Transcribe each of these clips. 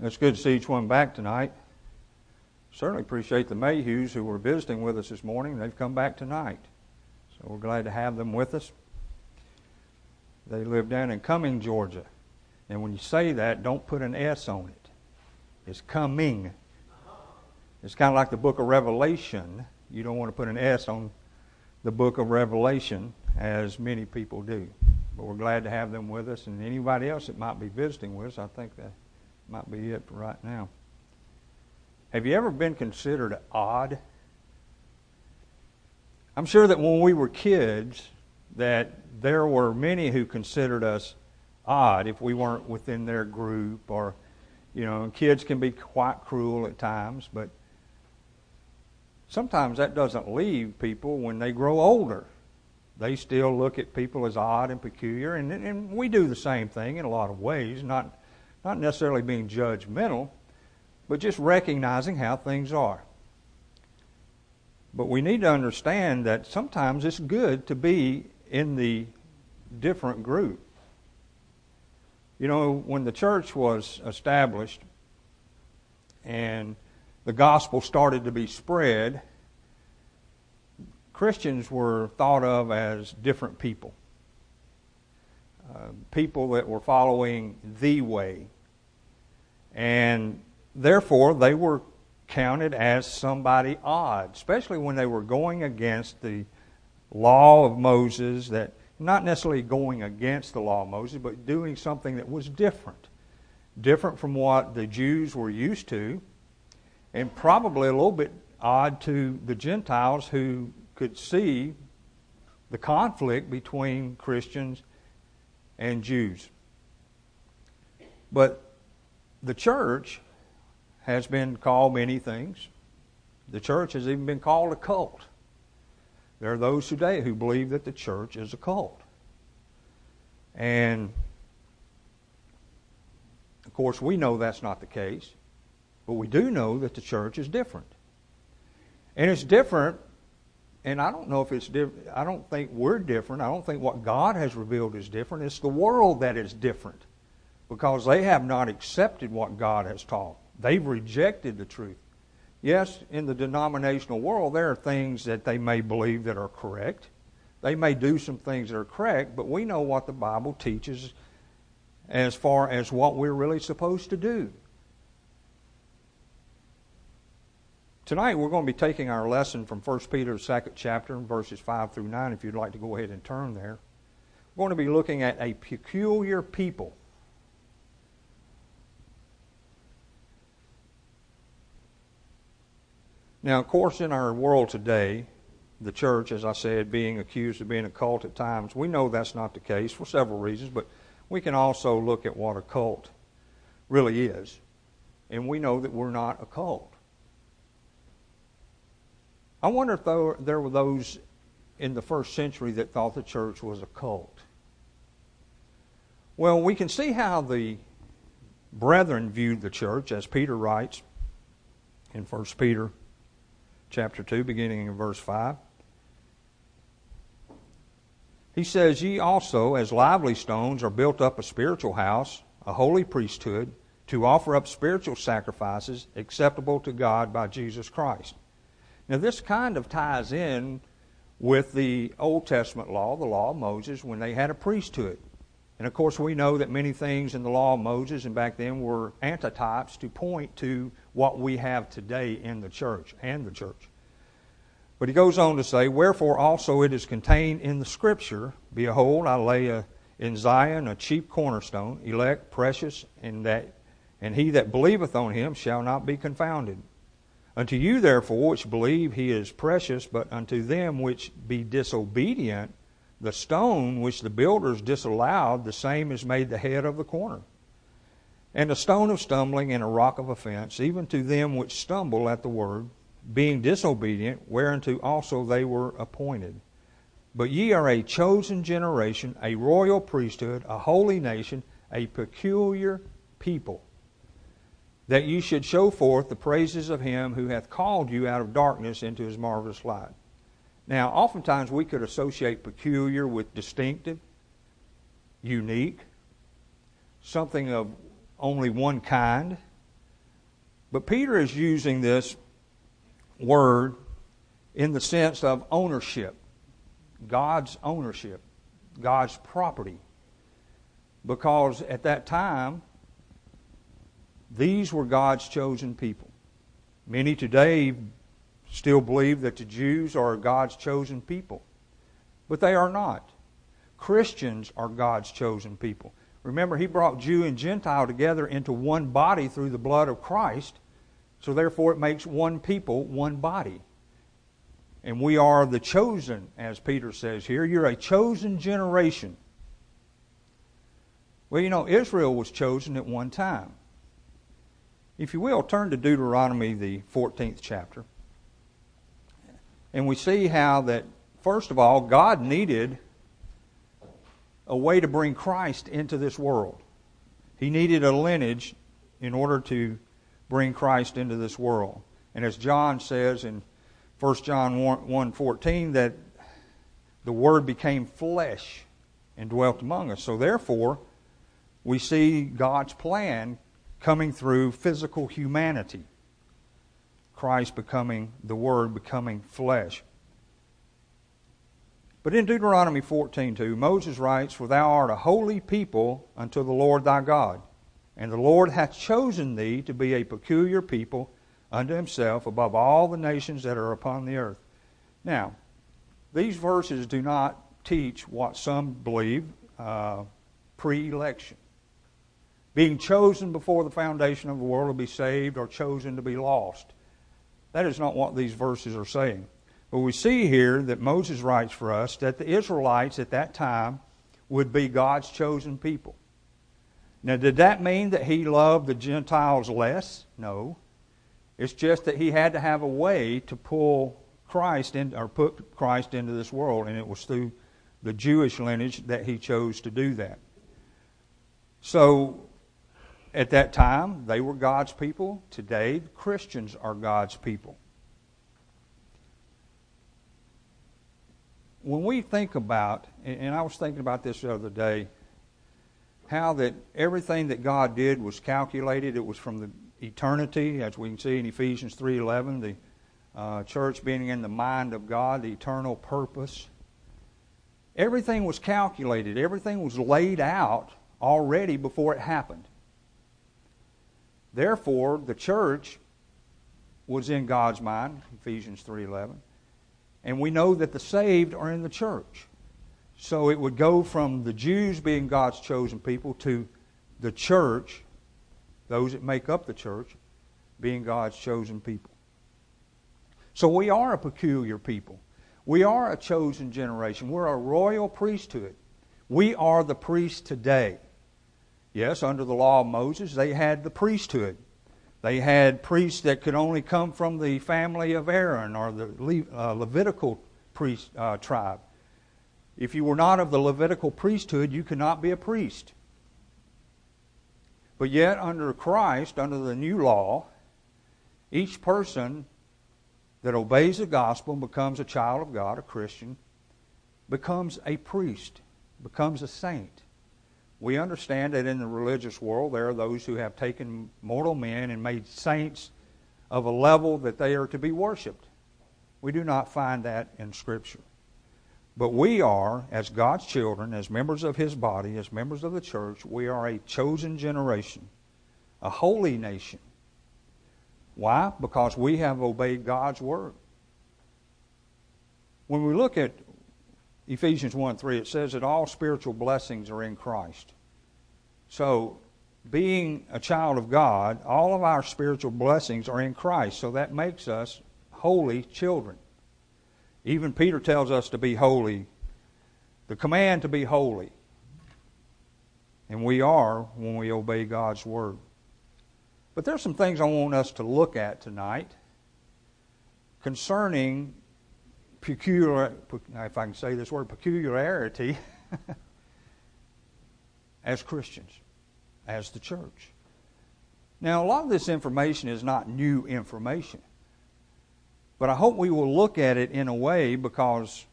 It's good to see each one back tonight. Certainly appreciate the Mayhews who were visiting with us this morning. They've come back tonight. So we're glad to have them with us. They live down in Cumming, Georgia. And when you say that, don't put an S on it. It's coming. It's kind of like the book of Revelation. You don't want to put an S on the book of Revelation, as many people do. But we're glad to have them with us. And anybody else that might be visiting with us, I think that might be it for right now. Have you ever been considered odd? I'm sure that when we were kids, that there were many who considered us odd if we weren't within their group or you know kids can be quite cruel at times but sometimes that doesn't leave people when they grow older they still look at people as odd and peculiar and, and we do the same thing in a lot of ways not not necessarily being judgmental, but just recognizing how things are. But we need to understand that sometimes it's good to be in the different group. You know, when the church was established and the gospel started to be spread, Christians were thought of as different people. Uh, people that were following the way. And therefore, they were counted as somebody odd, especially when they were going against the law of Moses, that not necessarily going against the law of Moses, but doing something that was different. Different from what the Jews were used to, and probably a little bit odd to the Gentiles who could see the conflict between Christians and Jews. But the church has been called many things. The church has even been called a cult. There are those today who believe that the church is a cult. And of course, we know that's not the case, but we do know that the church is different. And it's different and I don't know if it's different. I don't think we're different. I don't think what God has revealed is different. It's the world that is different because they have not accepted what God has taught. They've rejected the truth. Yes, in the denominational world, there are things that they may believe that are correct. They may do some things that are correct, but we know what the Bible teaches as far as what we're really supposed to do. Tonight we're going to be taking our lesson from 1 Peter, second chapter, verses 5 through 9, if you'd like to go ahead and turn there. We're going to be looking at a peculiar people. Now, of course, in our world today, the church, as I said, being accused of being a cult at times, we know that's not the case for several reasons, but we can also look at what a cult really is. And we know that we're not a cult. I wonder if there were those in the first century that thought the church was a cult. Well, we can see how the brethren viewed the church, as Peter writes in 1 Peter chapter 2, beginning in verse 5. He says, Ye also, as lively stones, are built up a spiritual house, a holy priesthood, to offer up spiritual sacrifices acceptable to God by Jesus Christ. Now, this kind of ties in with the Old Testament law, the law of Moses, when they had a priesthood. And of course, we know that many things in the law of Moses and back then were antitypes to point to what we have today in the church and the church. But he goes on to say, Wherefore also it is contained in the Scripture, Behold, I lay a, in Zion a chief cornerstone, elect, precious, and that and he that believeth on him shall not be confounded. Unto you, therefore, which believe he is precious, but unto them which be disobedient, the stone which the builders disallowed, the same is made the head of the corner. And a stone of stumbling and a rock of offense, even to them which stumble at the word, being disobedient, whereunto also they were appointed. But ye are a chosen generation, a royal priesthood, a holy nation, a peculiar people that you should show forth the praises of him who hath called you out of darkness into his marvelous light. Now, oftentimes we could associate peculiar with distinctive, unique, something of only one kind. But Peter is using this word in the sense of ownership, God's ownership, God's property. Because at that time, these were God's chosen people. Many today still believe that the Jews are God's chosen people, but they are not. Christians are God's chosen people. Remember, He brought Jew and Gentile together into one body through the blood of Christ, so therefore it makes one people, one body. And we are the chosen, as Peter says here. You're a chosen generation. Well, you know, Israel was chosen at one time. If you will, turn to Deuteronomy, the 14th chapter. And we see how that, first of all, God needed a way to bring Christ into this world. He needed a lineage in order to bring Christ into this world. And as John says in 1 John 1, 14, that the Word became flesh and dwelt among us. So therefore, we see God's plan coming through physical humanity. Christ becoming the Word, becoming flesh. But in Deuteronomy 14:2, Moses writes, For thou art a holy people unto the Lord thy God, and the Lord hath chosen thee to be a peculiar people unto himself above all the nations that are upon the earth. Now, these verses do not teach what some believe uh, pre election being chosen before the foundation of the world to be saved or chosen to be lost. That is not what these verses are saying. But we see here that Moses writes for us that the Israelites at that time would be God's chosen people. Now, did that mean that he loved the Gentiles less? No. It's just that he had to have a way to pull Christ in, or put Christ into this world, and it was through the Jewish lineage that he chose to do that. So at that time, they were God's people. Today, Christians are God's people. When we think about, and I was thinking about this the other day, how that everything that God did was calculated. It was from the eternity, as we can see in Ephesians 3.11, the uh, church being in the mind of God, the eternal purpose. Everything was calculated. Everything was laid out already before it happened. Therefore, the church was in God's mind, Ephesians 3:11. And we know that the saved are in the church. So it would go from the Jews being God's chosen people to the church, those that make up the church, being God's chosen people. So we are a peculiar people. We are a chosen generation. We're a royal priesthood. We are the priests today. Yes, under the law of Moses, they had the priesthood. They had priests that could only come from the family of Aaron or the Le- uh, Levitical priest uh, tribe. If you were not of the Levitical priesthood, you could not be a priest. But yet, under Christ, under the new law, each person that obeys the gospel becomes a child of God, a Christian, becomes a priest, becomes a saint. We understand that in the religious world there are those who have taken mortal men and made saints of a level that they are to be worshiped. We do not find that in Scripture. But we are, as God's children, as members of His body, as members of the church, we are a chosen generation, a holy nation. Why? Because we have obeyed God's word. When we look at Ephesians 1 3, it says that all spiritual blessings are in Christ. So, being a child of God, all of our spiritual blessings are in Christ. So that makes us holy children. Even Peter tells us to be holy, the command to be holy. And we are when we obey God's word. But there's some things I want us to look at tonight concerning peculiar, if I can say this word, peculiarity as Christians, as the church. Now, a lot of this information is not new information, but I hope we will look at it in a way because,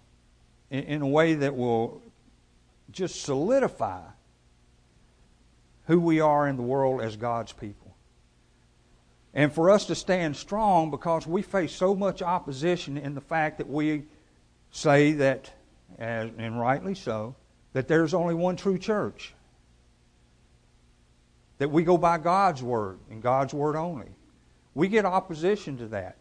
in a way that will just solidify who we are in the world as God's people. And for us to stand strong because we face so much opposition in the fact that we say that, and rightly so, that there's only one true church. That we go by God's word and God's word only. We get opposition to that.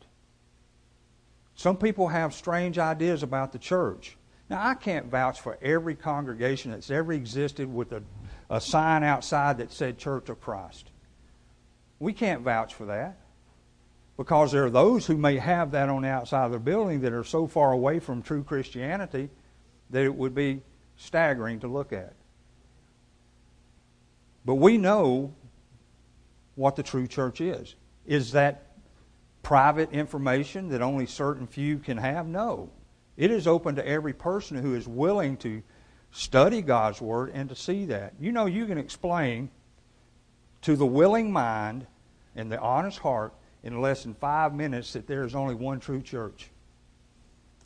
Some people have strange ideas about the church. Now, I can't vouch for every congregation that's ever existed with a, a sign outside that said Church of Christ. We can't vouch for that because there are those who may have that on the outside of the building that are so far away from true Christianity that it would be staggering to look at. But we know what the true church is. Is that private information that only certain few can have? No. It is open to every person who is willing to study God's Word and to see that. You know, you can explain to the willing mind and the honest heart in less than five minutes that there is only one true church.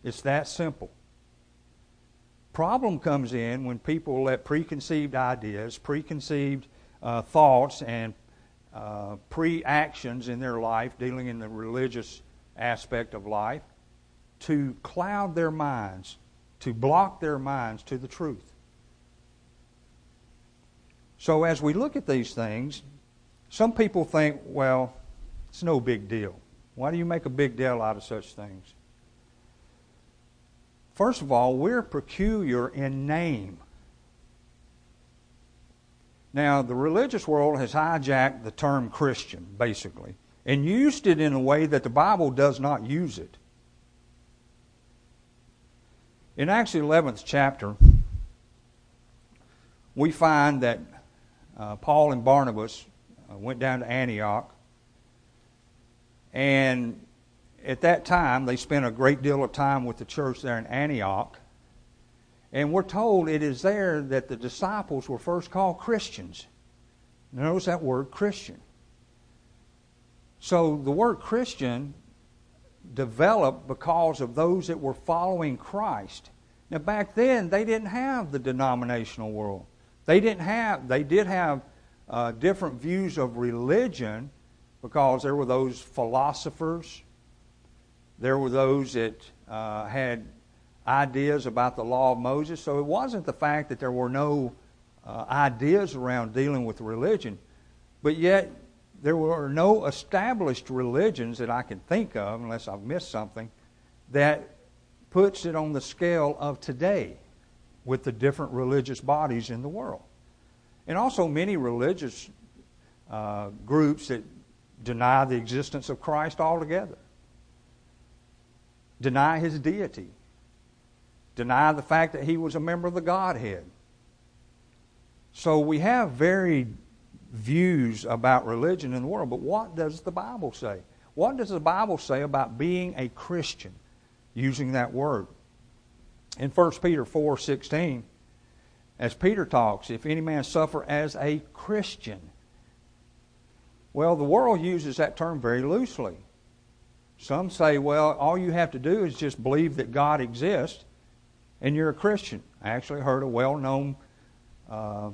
It's that simple. Problem comes in when people let preconceived ideas, preconceived uh, thoughts, and uh, pre actions in their life, dealing in the religious aspect of life, to cloud their minds, to block their minds to the truth. So, as we look at these things, some people think, well, it's no big deal. Why do you make a big deal out of such things? First of all, we're peculiar in name. Now, the religious world has hijacked the term Christian, basically, and used it in a way that the Bible does not use it. In Acts 11th chapter, we find that uh, Paul and Barnabas uh, went down to Antioch, and at that time, they spent a great deal of time with the church there in Antioch. And we're told it is there that the disciples were first called Christians. Notice that word Christian. So the word Christian developed because of those that were following Christ. Now back then they didn't have the denominational world. They didn't have they did have uh, different views of religion because there were those philosophers, there were those that uh, had ideas about the law of Moses. So it wasn't the fact that there were no uh, ideas around dealing with religion, but yet there were no established religions that I can think of, unless I've missed something, that puts it on the scale of today with the different religious bodies in the world. And also many religious uh, groups that deny the existence of Christ altogether, deny his deity, deny the fact that he was a member of the Godhead. So we have varied views about religion in the world, but what does the Bible say? What does the Bible say about being a Christian, using that word? In 1 Peter 4:16, as Peter talks, if any man suffer as a Christian. Well, the world uses that term very loosely. Some say, well, all you have to do is just believe that God exists and you're a Christian. I actually heard a well known uh,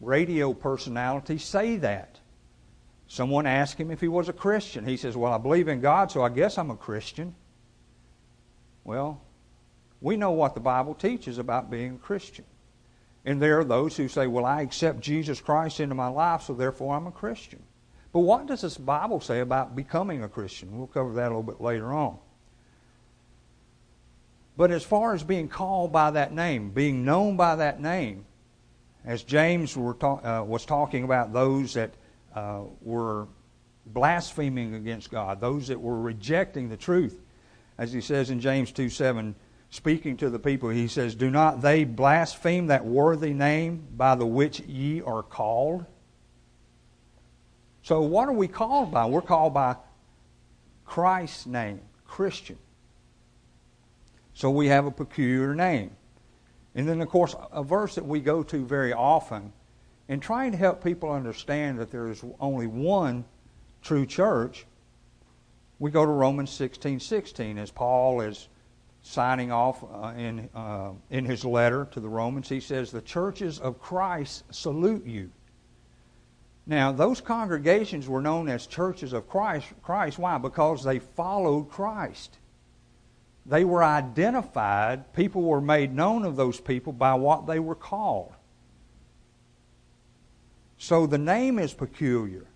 radio personality say that. Someone asked him if he was a Christian. He says, Well, I believe in God, so I guess I'm a Christian. Well, we know what the Bible teaches about being a Christian. And there are those who say, Well, I accept Jesus Christ into my life, so therefore I'm a Christian. But what does this Bible say about becoming a Christian? We'll cover that a little bit later on. But as far as being called by that name, being known by that name, as James ta- uh, was talking about those that uh, were blaspheming against God, those that were rejecting the truth, as he says in James 2 7, speaking to the people, he says, Do not they blaspheme that worthy name by the which ye are called? So, what are we called by? We're called by Christ's name, Christian. So we have a peculiar name. And then, of course, a verse that we go to very often in trying to help people understand that there is only one true church, we go to Romans 16 16 as Paul is signing off uh, in, uh, in his letter to the Romans. He says, The churches of Christ salute you. Now, those congregations were known as churches of Christ. Christ. Why? Because they followed Christ. They were identified, people were made known of those people by what they were called. So the name is peculiar.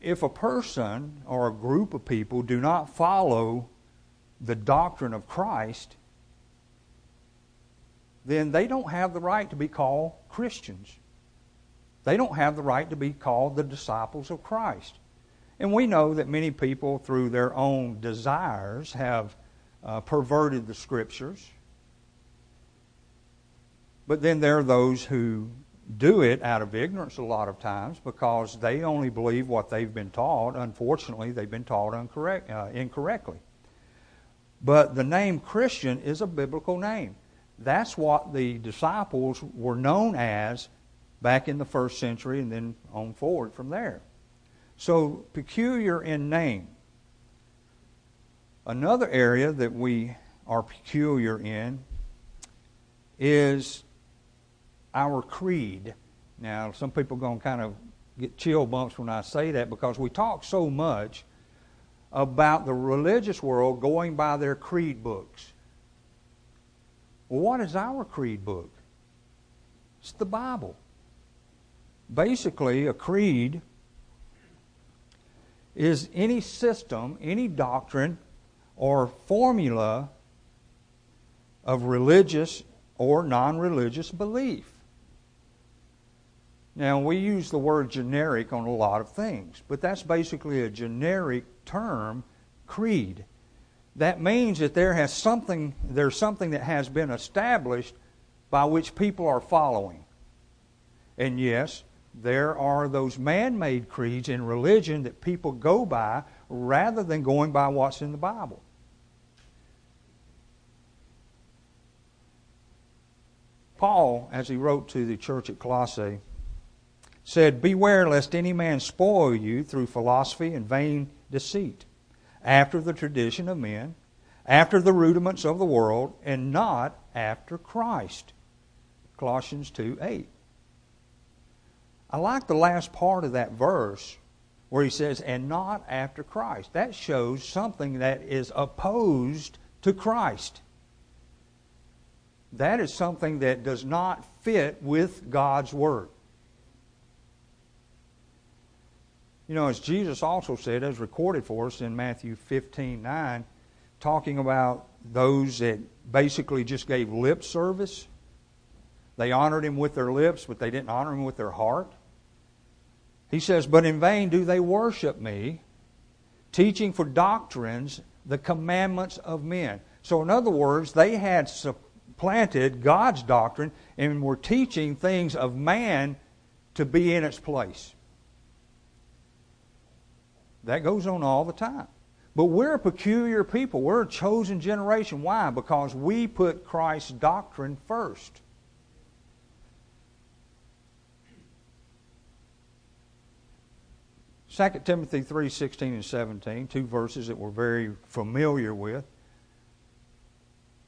If a person or a group of people do not follow the doctrine of Christ, then they don't have the right to be called Christians. They don't have the right to be called the disciples of Christ. And we know that many people, through their own desires, have uh, perverted the Scriptures. But then there are those who do it out of ignorance a lot of times because they only believe what they've been taught. Unfortunately, they've been taught incorrect, uh, incorrectly. But the name Christian is a biblical name. That's what the disciples were known as back in the first century and then on forward from there. So, peculiar in name. Another area that we are peculiar in is our creed. Now, some people are going to kind of get chill bumps when I say that because we talk so much about the religious world going by their creed books. Well, what is our creed book? It's the Bible. Basically, a creed is any system, any doctrine, or formula of religious or non religious belief. Now, we use the word generic on a lot of things, but that's basically a generic term, creed. That means that there has something, there's something that has been established by which people are following. And yes, there are those man made creeds in religion that people go by rather than going by what's in the Bible. Paul, as he wrote to the church at Colossae, said, Beware lest any man spoil you through philosophy and vain deceit, after the tradition of men, after the rudiments of the world, and not after Christ. Colossians 2 8. I like the last part of that verse where he says, and not after Christ. That shows something that is opposed to Christ. That is something that does not fit with God's Word. You know, as Jesus also said, as recorded for us in Matthew 15 9, talking about those that basically just gave lip service. They honored him with their lips, but they didn't honor him with their heart. He says, But in vain do they worship me, teaching for doctrines the commandments of men. So, in other words, they had supplanted God's doctrine and were teaching things of man to be in its place. That goes on all the time. But we're a peculiar people. We're a chosen generation. Why? Because we put Christ's doctrine first. 2 Timothy 3 16 and 17, two verses that we're very familiar with.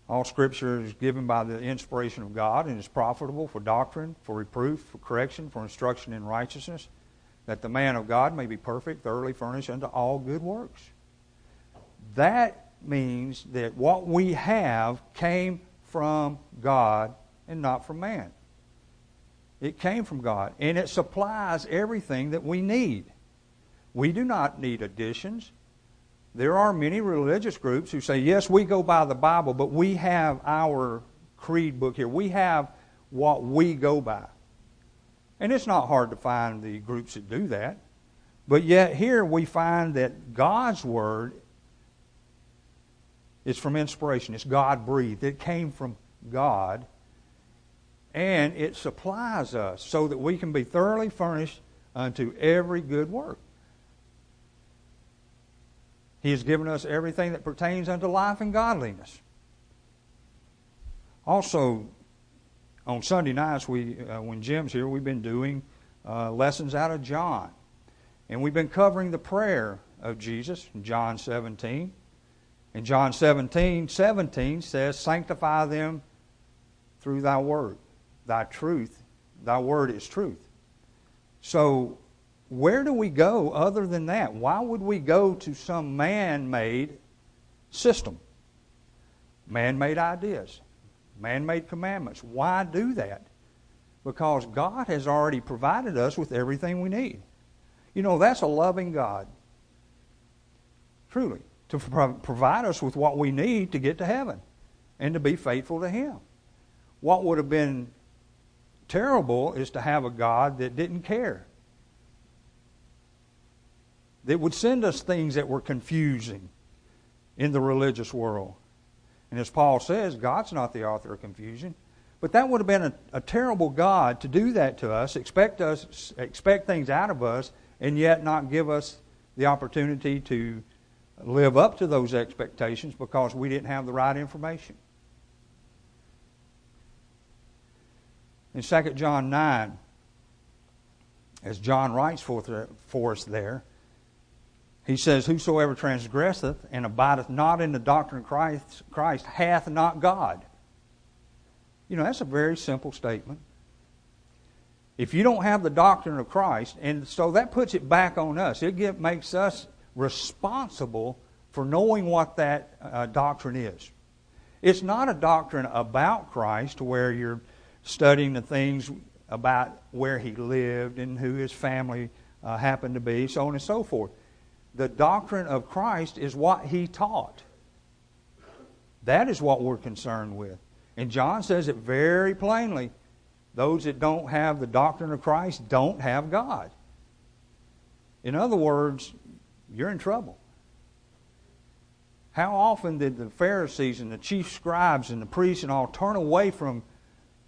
All Scripture is given by the inspiration of God and is profitable for doctrine, for reproof, for correction, for instruction in righteousness, that the man of God may be perfect, thoroughly furnished unto all good works. That means that what we have came from God and not from man. It came from God, and it supplies everything that we need. We do not need additions. There are many religious groups who say, yes, we go by the Bible, but we have our creed book here. We have what we go by. And it's not hard to find the groups that do that. But yet, here we find that God's Word is from inspiration. It's God breathed. It came from God. And it supplies us so that we can be thoroughly furnished unto every good work. He has given us everything that pertains unto life and godliness. Also, on Sunday nights, we, uh, when Jim's here, we've been doing uh, lessons out of John. And we've been covering the prayer of Jesus in John 17. And John 17, 17 says, Sanctify them through thy word. Thy truth, thy word is truth. So, where do we go other than that? Why would we go to some man made system? Man made ideas, man made commandments. Why do that? Because God has already provided us with everything we need. You know, that's a loving God. Truly. To provide us with what we need to get to heaven and to be faithful to Him. What would have been terrible is to have a God that didn't care. That would send us things that were confusing in the religious world. And as Paul says, God's not the author of confusion. But that would have been a, a, terrible God to do that to us, expect us, expect things out of us, and yet not give us the opportunity to live up to those expectations because we didn't have the right information. In 2 John 9, as John writes for, for us there, he says, Whosoever transgresseth and abideth not in the doctrine of Christ, Christ hath not God. You know, that's a very simple statement. If you don't have the doctrine of Christ, and so that puts it back on us, it get, makes us responsible for knowing what that uh, doctrine is. It's not a doctrine about Christ where you're studying the things about where he lived and who his family uh, happened to be, so on and so forth. The doctrine of Christ is what he taught. That is what we're concerned with. And John says it very plainly those that don't have the doctrine of Christ don't have God. In other words, you're in trouble. How often did the Pharisees and the chief scribes and the priests and all turn away from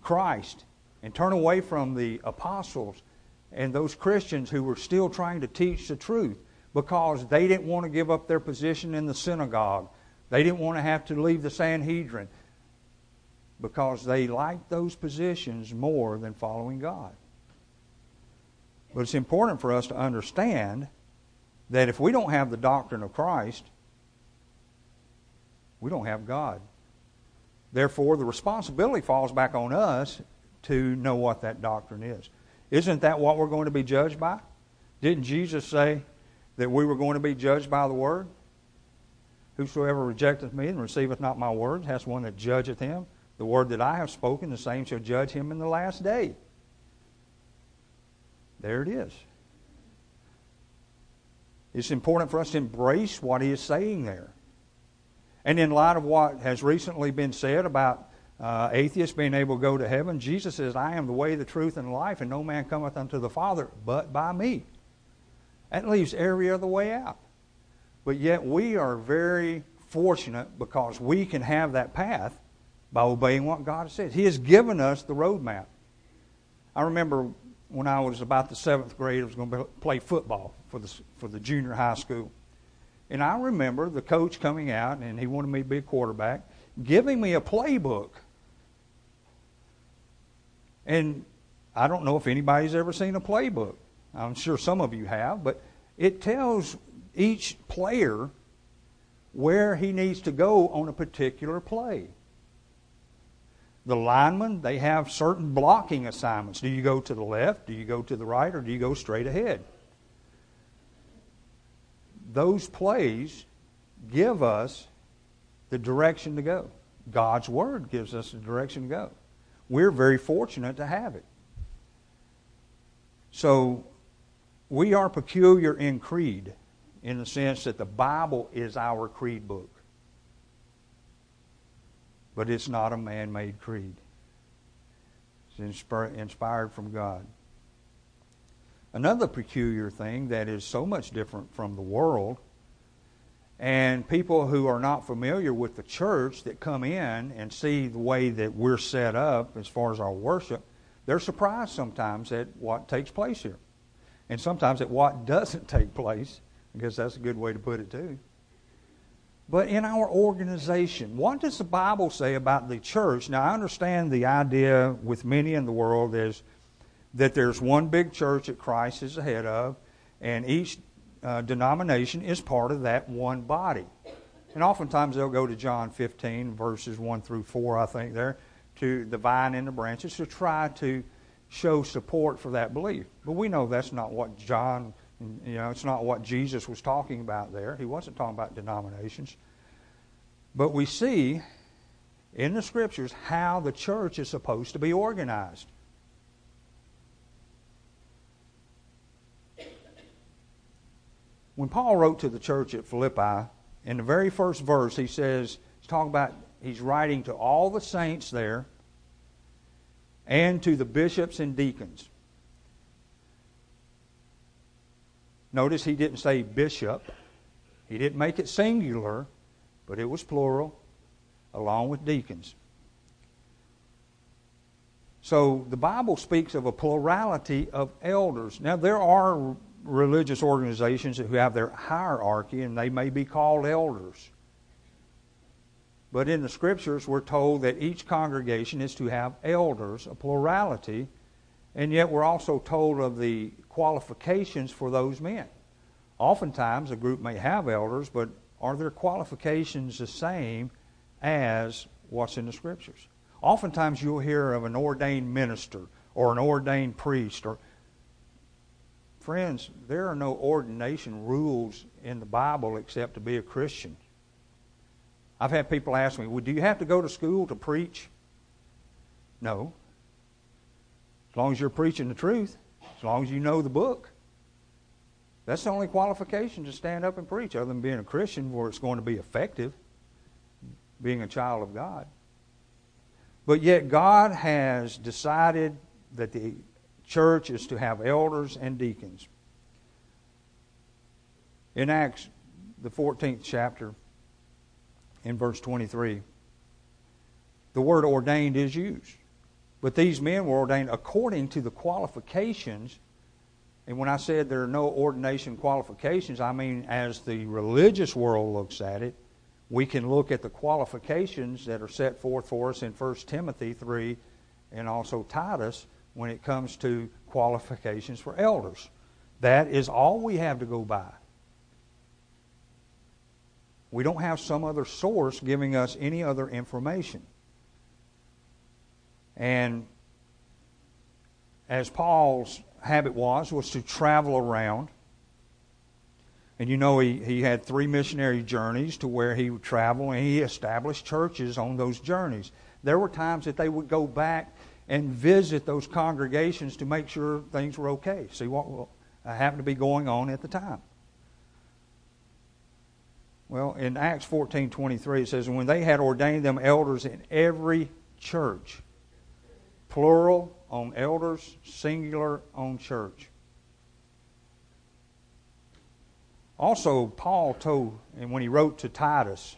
Christ and turn away from the apostles and those Christians who were still trying to teach the truth because they didn't want to give up their position in the synagogue. They didn't want to have to leave the Sanhedrin because they liked those positions more than following God. But it's important for us to understand that if we don't have the doctrine of Christ, we don't have God. Therefore, the responsibility falls back on us to know what that doctrine is. Isn't that what we're going to be judged by? Didn't Jesus say that we were going to be judged by the Word? Whosoever rejecteth me and receiveth not my words has one that judgeth him. The word that I have spoken, the same shall judge him in the last day. There it is. It's important for us to embrace what he is saying there. And in light of what has recently been said about uh, atheists being able to go to heaven, Jesus says, I am the way, the truth, and life, and no man cometh unto the Father but by me. That leaves every other way out. But yet we are very fortunate because we can have that path by obeying what God says. He has given us the roadmap. I remember when I was about the seventh grade, I was going to play football for the, for the junior high school. And I remember the coach coming out, and he wanted me to be a quarterback, giving me a playbook. And I don't know if anybody's ever seen a playbook. I'm sure some of you have, but it tells each player where he needs to go on a particular play. The linemen, they have certain blocking assignments. Do you go to the left? Do you go to the right? Or do you go straight ahead? those plays give us the direction to go. God's Word gives us the direction to go. We're very fortunate to have it. So, we are peculiar in creed in the sense that the Bible is our creed book. But it's not a man made creed, it's inspired from God. Another peculiar thing that is so much different from the world, and people who are not familiar with the church that come in and see the way that we're set up as far as our worship, they're surprised sometimes at what takes place here. And sometimes at what doesn't take place. I guess that's a good way to put it, too. But in our organization, what does the Bible say about the church? Now, I understand the idea with many in the world is that there's one big church that Christ is the head of, and each uh, denomination is part of that one body. And oftentimes they'll go to John 15, verses 1 through 4, I think, there, to the vine and the branches to try to show support for that belief. But we know that's not what John, you know, it's not what Jesus was talking about there. He wasn't talking about denominations. But we see in the scriptures how the church is supposed to be organized. When Paul wrote to the church at Philippi, in the very first verse, he says, he's talking about, he's writing to all the saints there and to the bishops and deacons. Notice he didn't say bishop. He didn't make it singular, but it was plural, along with deacons. So the Bible speaks of a plurality of elders. Now, there are religious organizations who have their hierarchy, and they may be called elders. But in the scriptures, we're told that each congregation is to have elders, a plurality, and yet we're also told of the qualifications for those men. Oftentimes, a group may have elders, but are their qualifications the same as what's in the scriptures? Oftentimes, you'll hear of an ordained minister or an ordained priest or Friends, there are no ordination rules in the Bible except to be a Christian. I've had people ask me, well, do you have to go to school to preach? No. As long as you're preaching the truth, as long as you know the book. That's the only qualification to stand up and preach, other than being a Christian where it's going to be effective, being a child of God. But yet, God has decided that the church is to have elders and deacons. In Acts, the 14th chapter, in verse 23. The word ordained is used. But these men were ordained according to the qualifications. And when I said there are no ordination qualifications, I mean as the religious world looks at it, we can look at the qualifications that are set forth for us in 1 Timothy 3 and also Titus when it comes to qualifications for elders. That is all we have to go by. We don't have some other source giving us any other information. And as Paul's habit was, was to travel around. And you know, he, he had three missionary journeys to where he would travel, and he established churches on those journeys. There were times that they would go back and visit those congregations to make sure things were okay, see what happened to be going on at the time. Well, in Acts 14:23 it says when they had ordained them elders in every church. Plural on elders, singular on church. Also, Paul told, and when he wrote to Titus,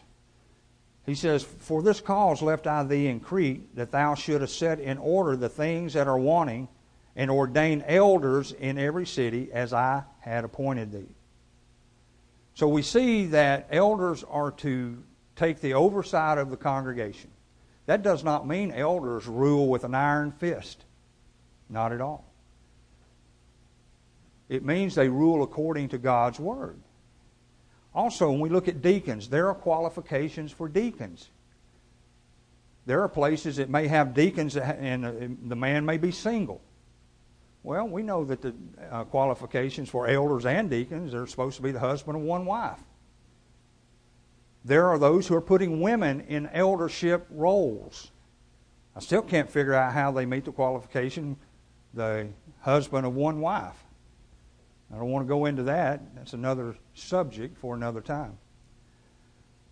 he says, For this cause left I thee in Crete, that thou shouldest set in order the things that are wanting, and ordain elders in every city, as I had appointed thee. So we see that elders are to take the oversight of the congregation. That does not mean elders rule with an iron fist. Not at all. It means they rule according to God's word. Also, when we look at deacons, there are qualifications for deacons. There are places that may have deacons, and uh, the man may be single. Well, we know that the uh, qualifications for elders and deacons are supposed to be the husband of one wife. There are those who are putting women in eldership roles. I still can't figure out how they meet the qualification, the husband of one wife. I don't want to go into that. That's another subject for another time.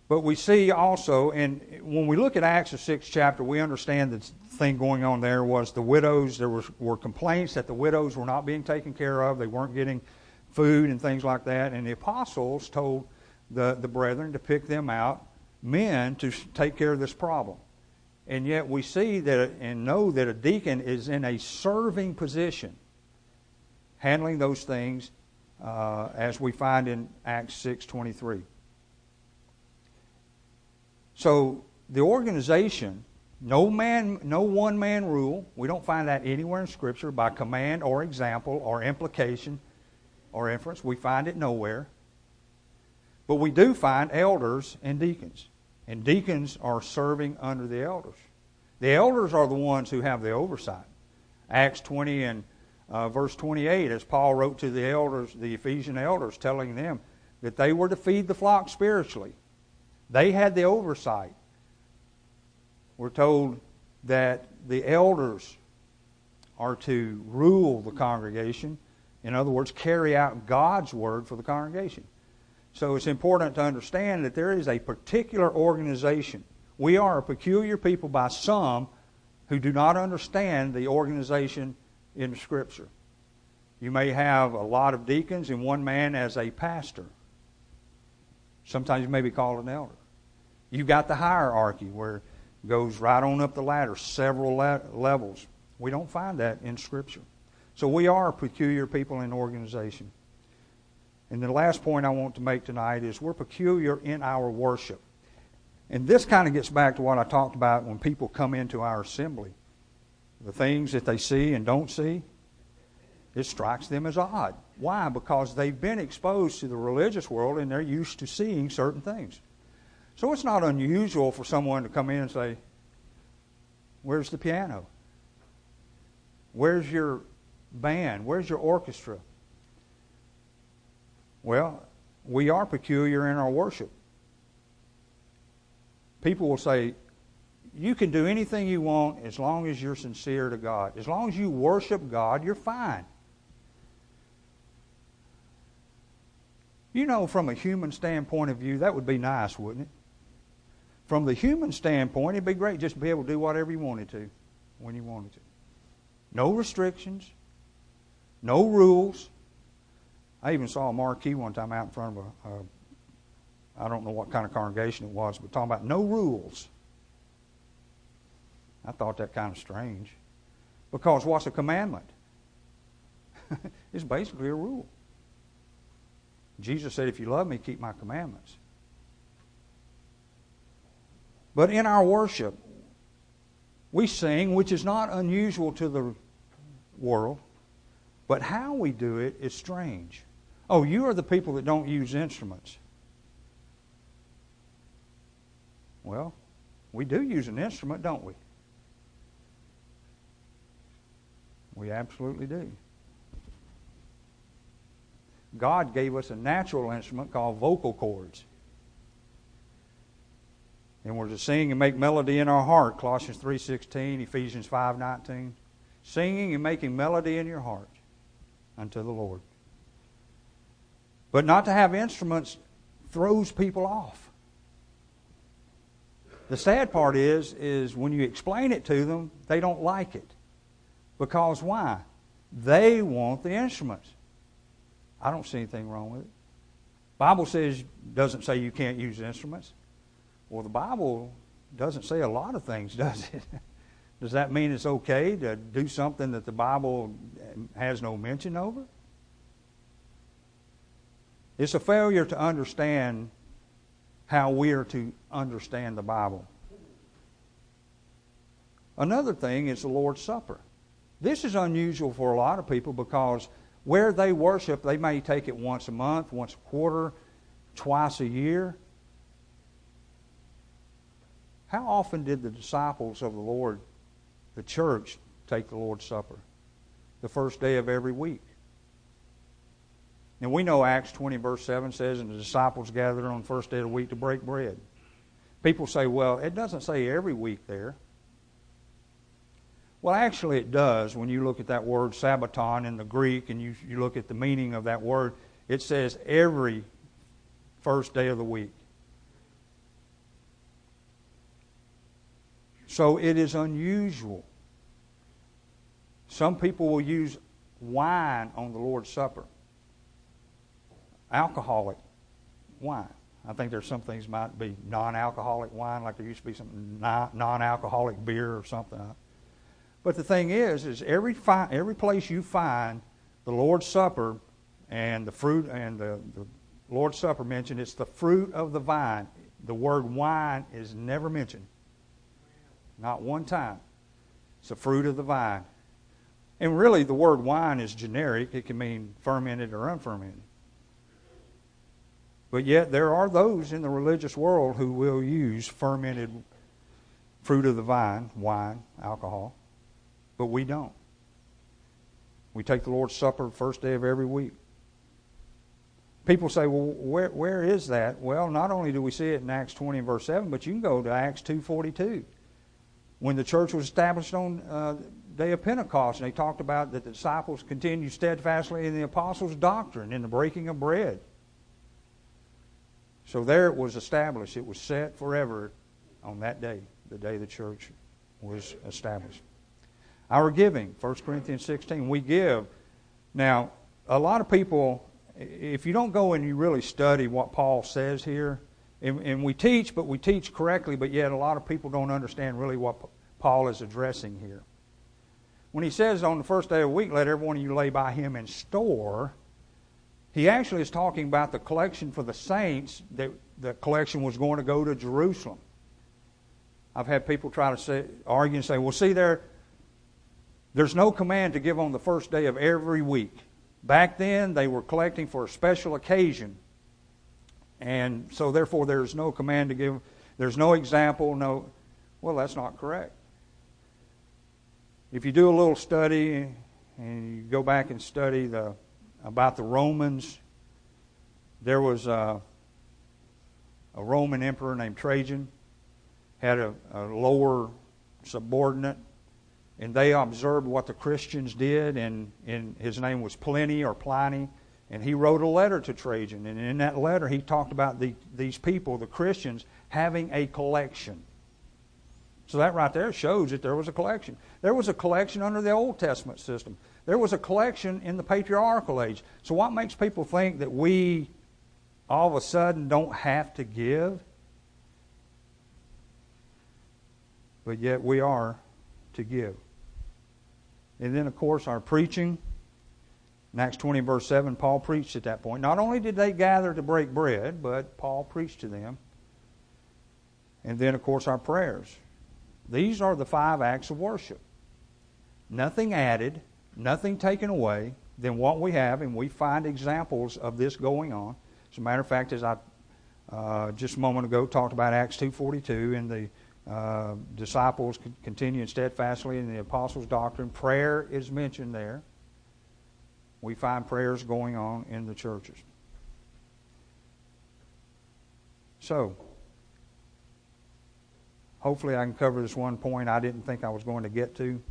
But we see also, and when we look at Acts, the sixth chapter, we understand the thing going on there was the widows. There was, were complaints that the widows were not being taken care of. They weren't getting food and things like that. And the apostles told the, the brethren to pick them out, men, to take care of this problem. And yet we see that and know that a deacon is in a serving position, handling those things, uh, as we find in Acts six twenty three. So the organization, no man, no one man rule. We don't find that anywhere in Scripture by command or example or implication or inference. We find it nowhere. But we do find elders and deacons. And deacons are serving under the elders. The elders are the ones who have the oversight. Acts 20 and uh, verse 28, as Paul wrote to the elders, the Ephesian elders, telling them that they were to feed the flock spiritually. They had the oversight. We're told that the elders are to rule the congregation. In other words, carry out God's word for the congregation. So it's important to understand that there is a particular organization. We are a peculiar people by some who do not understand the organization in Scripture. You may have a lot of deacons and one man as a pastor. Sometimes you may be called an elder. You've got the hierarchy where it goes right on up the ladder, several le- levels. We don't find that in Scripture. So we are peculiar people in organization. And the last point I want to make tonight is we're peculiar in our worship. And this kind of gets back to what I talked about when people come into our assembly. The things that they see and don't see, it strikes them as odd. Why? Because they've been exposed to the religious world and they're used to seeing certain things. So it's not unusual for someone to come in and say, Where's the piano? Where's your band? Where's your orchestra? Well, we are peculiar in our worship. People will say, You can do anything you want as long as you're sincere to God. As long as you worship God, you're fine. You know, from a human standpoint of view, that would be nice, wouldn't it? From the human standpoint, it'd be great just to be able to do whatever you wanted to when you wanted to. No restrictions, no rules. I even saw a marquee one time out in front of a, a I don't know what kind of congregation it was, but talking about no rules. I thought that kind of strange. Because what's a commandment? it's basically a rule. Jesus said, If you love me, keep my commandments. But in our worship, we sing, which is not unusual to the world, but how we do it is strange. Oh, you are the people that don't use instruments. Well, we do use an instrument, don't we? We absolutely do. God gave us a natural instrument called vocal cords. And we're to sing and make melody in our heart, Colossians 3.16, Ephesians 5.19. Singing and making melody in your heart unto the Lord. But not to have instruments throws people off. The sad part is, is when you explain it to them, they don't like it. Because why? They want the instruments. I don't see anything wrong with it. Bible says doesn't say you can't use instruments. Well, the Bible doesn't say a lot of things, does it? does that mean it's okay to do something that the Bible has no mention over? It's a failure to understand how we are to understand the Bible. Another thing is the Lord's Supper. This is unusual for a lot of people because where they worship, they may take it once a month, once a quarter, twice a year. How often did the disciples of the Lord, the church, take the Lord's Supper? The first day of every week. And we know Acts 20, verse 7 says, and the disciples gathered on the first day of the week to break bread. People say, well, it doesn't say every week there. Well, actually, it does. When you look at that word sabbaton in the Greek and you, you look at the meaning of that word, it says every first day of the week. So it is unusual. Some people will use wine on the Lord's Supper, alcoholic wine. I think there's some things might be non-alcoholic wine, like there used to be some non-alcoholic beer or something. But the thing is, is every fi- every place you find the Lord's Supper and the fruit and the, the Lord's Supper mentioned, it's the fruit of the vine. The word wine is never mentioned. Not one time. It's the fruit of the vine. And really, the word wine is generic. It can mean fermented or unfermented. But yet, there are those in the religious world who will use fermented fruit of the vine, wine, alcohol but we don't. We take the Lord's Supper first day of every week. People say, well, where, where is that? Well, not only do we see it in Acts 20 and verse 7, but you can go to Acts 2.42. When the church was established on uh, day of Pentecost, and they talked about that the disciples continued steadfastly in the apostles' doctrine, in the breaking of bread. So there it was established. It was set forever on that day, the day the church was established. Our giving, 1 Corinthians 16, we give. Now, a lot of people if you don't go and you really study what Paul says here, and, and, we teach, but we teach correctly, but yet a lot of people don't understand really what Paul is addressing here. When he says on the first day of the week, let every one of you lay by him in store, he actually is talking about the collection for the saints, that the collection was going to go to Jerusalem. I've had people try to say, argue and say, well, see, there, there's no command to give on the first day of every week. Back then, they were collecting for a special occasion. And so, therefore, there's no command to give, there's no example, no. Well, that's not correct. If you do a little study and you go back and study the, about the Romans, there was a, a Roman emperor named Trajan, had a, a lower subordinate and they observed what the Christians did, and, and his name was Pliny or Pliny, and he wrote a letter to Trajan, and in that letter he talked about the, these people, the Christians, having a collection. So that right there shows that there was a collection. There was a collection under the Old Testament system. There was a collection in the patriarchal age. So what makes people think that we all of a sudden don't have to give? But yet we are to give. And then, of course, our preaching. In Acts 20, verse 7, Paul preached at that point. Not only did they gather to break bread, but Paul preached to them. And then, of course, our prayers. These are the five acts of worship. Nothing added, nothing taken away than what we have, and we find examples of this going on. As a matter of fact, as I uh, just a moment ago talked about Acts 2.42 and the uh, disciples continuing steadfastly in the apostles' doctrine. Prayer is mentioned there. We find prayers going on in the churches. So, hopefully, I can cover this one point I didn't think I was going to get to.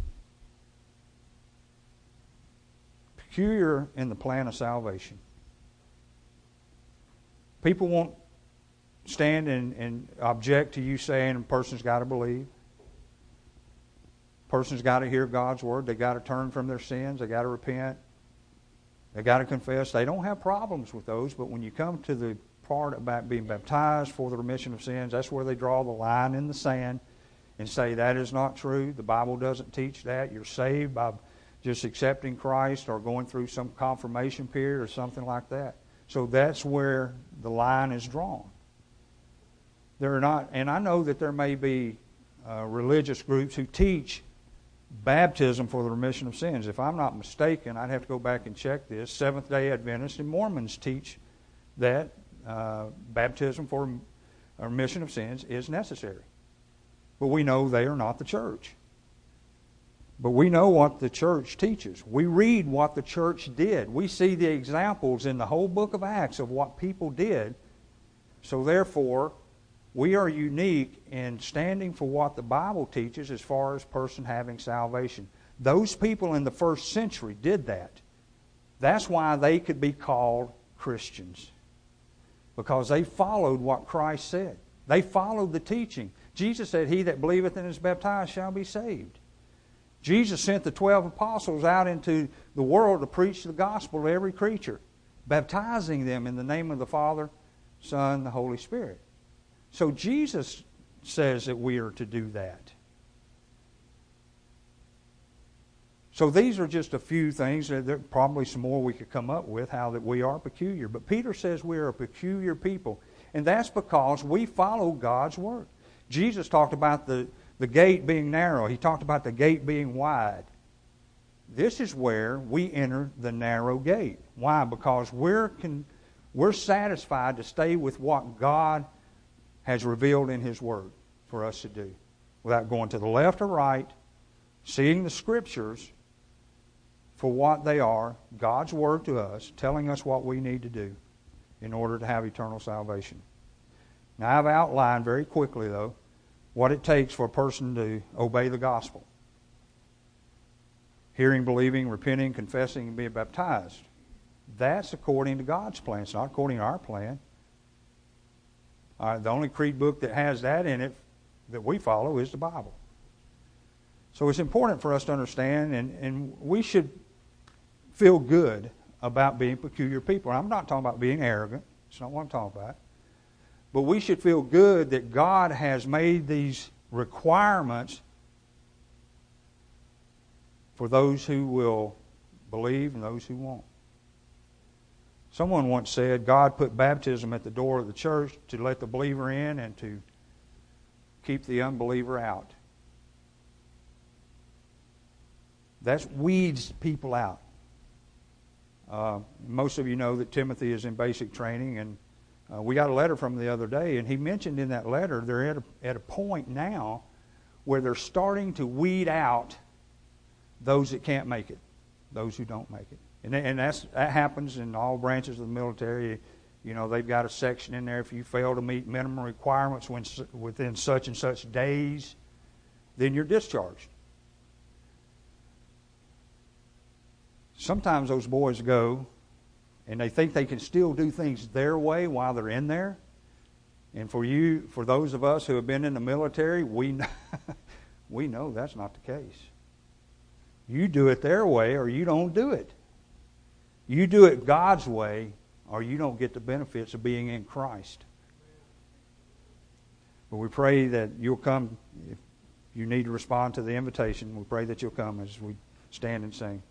Peculiar in the plan of salvation. People won't stand and, and object to you saying a person's got to believe. Person's got to hear God's word. They got to turn from their sins. They got to repent. They got to confess. They don't have problems with those, but when you come to the part about being baptized for the remission of sins, that's where they draw the line in the sand and say that is not true. The Bible doesn't teach that. You're saved by just accepting Christ or going through some confirmation period or something like that. So that's where the line is drawn. There are not, and I know that there may be uh, religious groups who teach baptism for the remission of sins. If I'm not mistaken, I'd have to go back and check this. Seventh day Adventists and Mormons teach that uh, baptism for remission of sins is necessary. But we know they are not the church. But we know what the church teaches. We read what the church did. We see the examples in the whole book of Acts of what people did. So, therefore, we are unique in standing for what the Bible teaches as far as person having salvation. Those people in the first century did that. That's why they could be called Christians. Because they followed what Christ said. They followed the teaching. Jesus said, He that believeth and is baptized shall be saved. Jesus sent the twelve apostles out into the world to preach the gospel to every creature, baptizing them in the name of the Father, Son, the Holy Spirit. So Jesus says that we are to do that. So these are just a few things. There are probably some more we could come up with how that we are peculiar. But Peter says we are a peculiar people. And that's because we follow God's word. Jesus talked about the, the gate being narrow. He talked about the gate being wide. This is where we enter the narrow gate. Why? Because we're, we're satisfied to stay with what God has revealed in His Word for us to do without going to the left or right, seeing the Scriptures for what they are God's Word to us, telling us what we need to do in order to have eternal salvation. Now, I've outlined very quickly, though, what it takes for a person to obey the gospel hearing, believing, repenting, confessing, and being baptized. That's according to God's plan. It's not according to our plan. Uh, the only creed book that has that in it that we follow is the Bible. So it's important for us to understand, and, and we should feel good about being peculiar people. I'm not talking about being arrogant. it's not what I'm talking about. But we should feel good that God has made these requirements for those who will believe and those who won't. Someone once said God put baptism at the door of the church to let the believer in and to keep the unbeliever out. That weeds people out. Uh, most of you know that Timothy is in basic training, and uh, we got a letter from the other day, and he mentioned in that letter they're at a, at a point now where they're starting to weed out those that can't make it, those who don't make it. And, and that's, that happens in all branches of the military. You know, they've got a section in there if you fail to meet minimum requirements when, within such and such days, then you're discharged. Sometimes those boys go and they think they can still do things their way while they're in there. And for you, for those of us who have been in the military, we we know that's not the case. You do it their way or you don't do it. You do it God's way or you don't get the benefits of being in Christ. But we pray that you'll come if you need to respond to the invitation. We pray that you'll come as we stand and sing.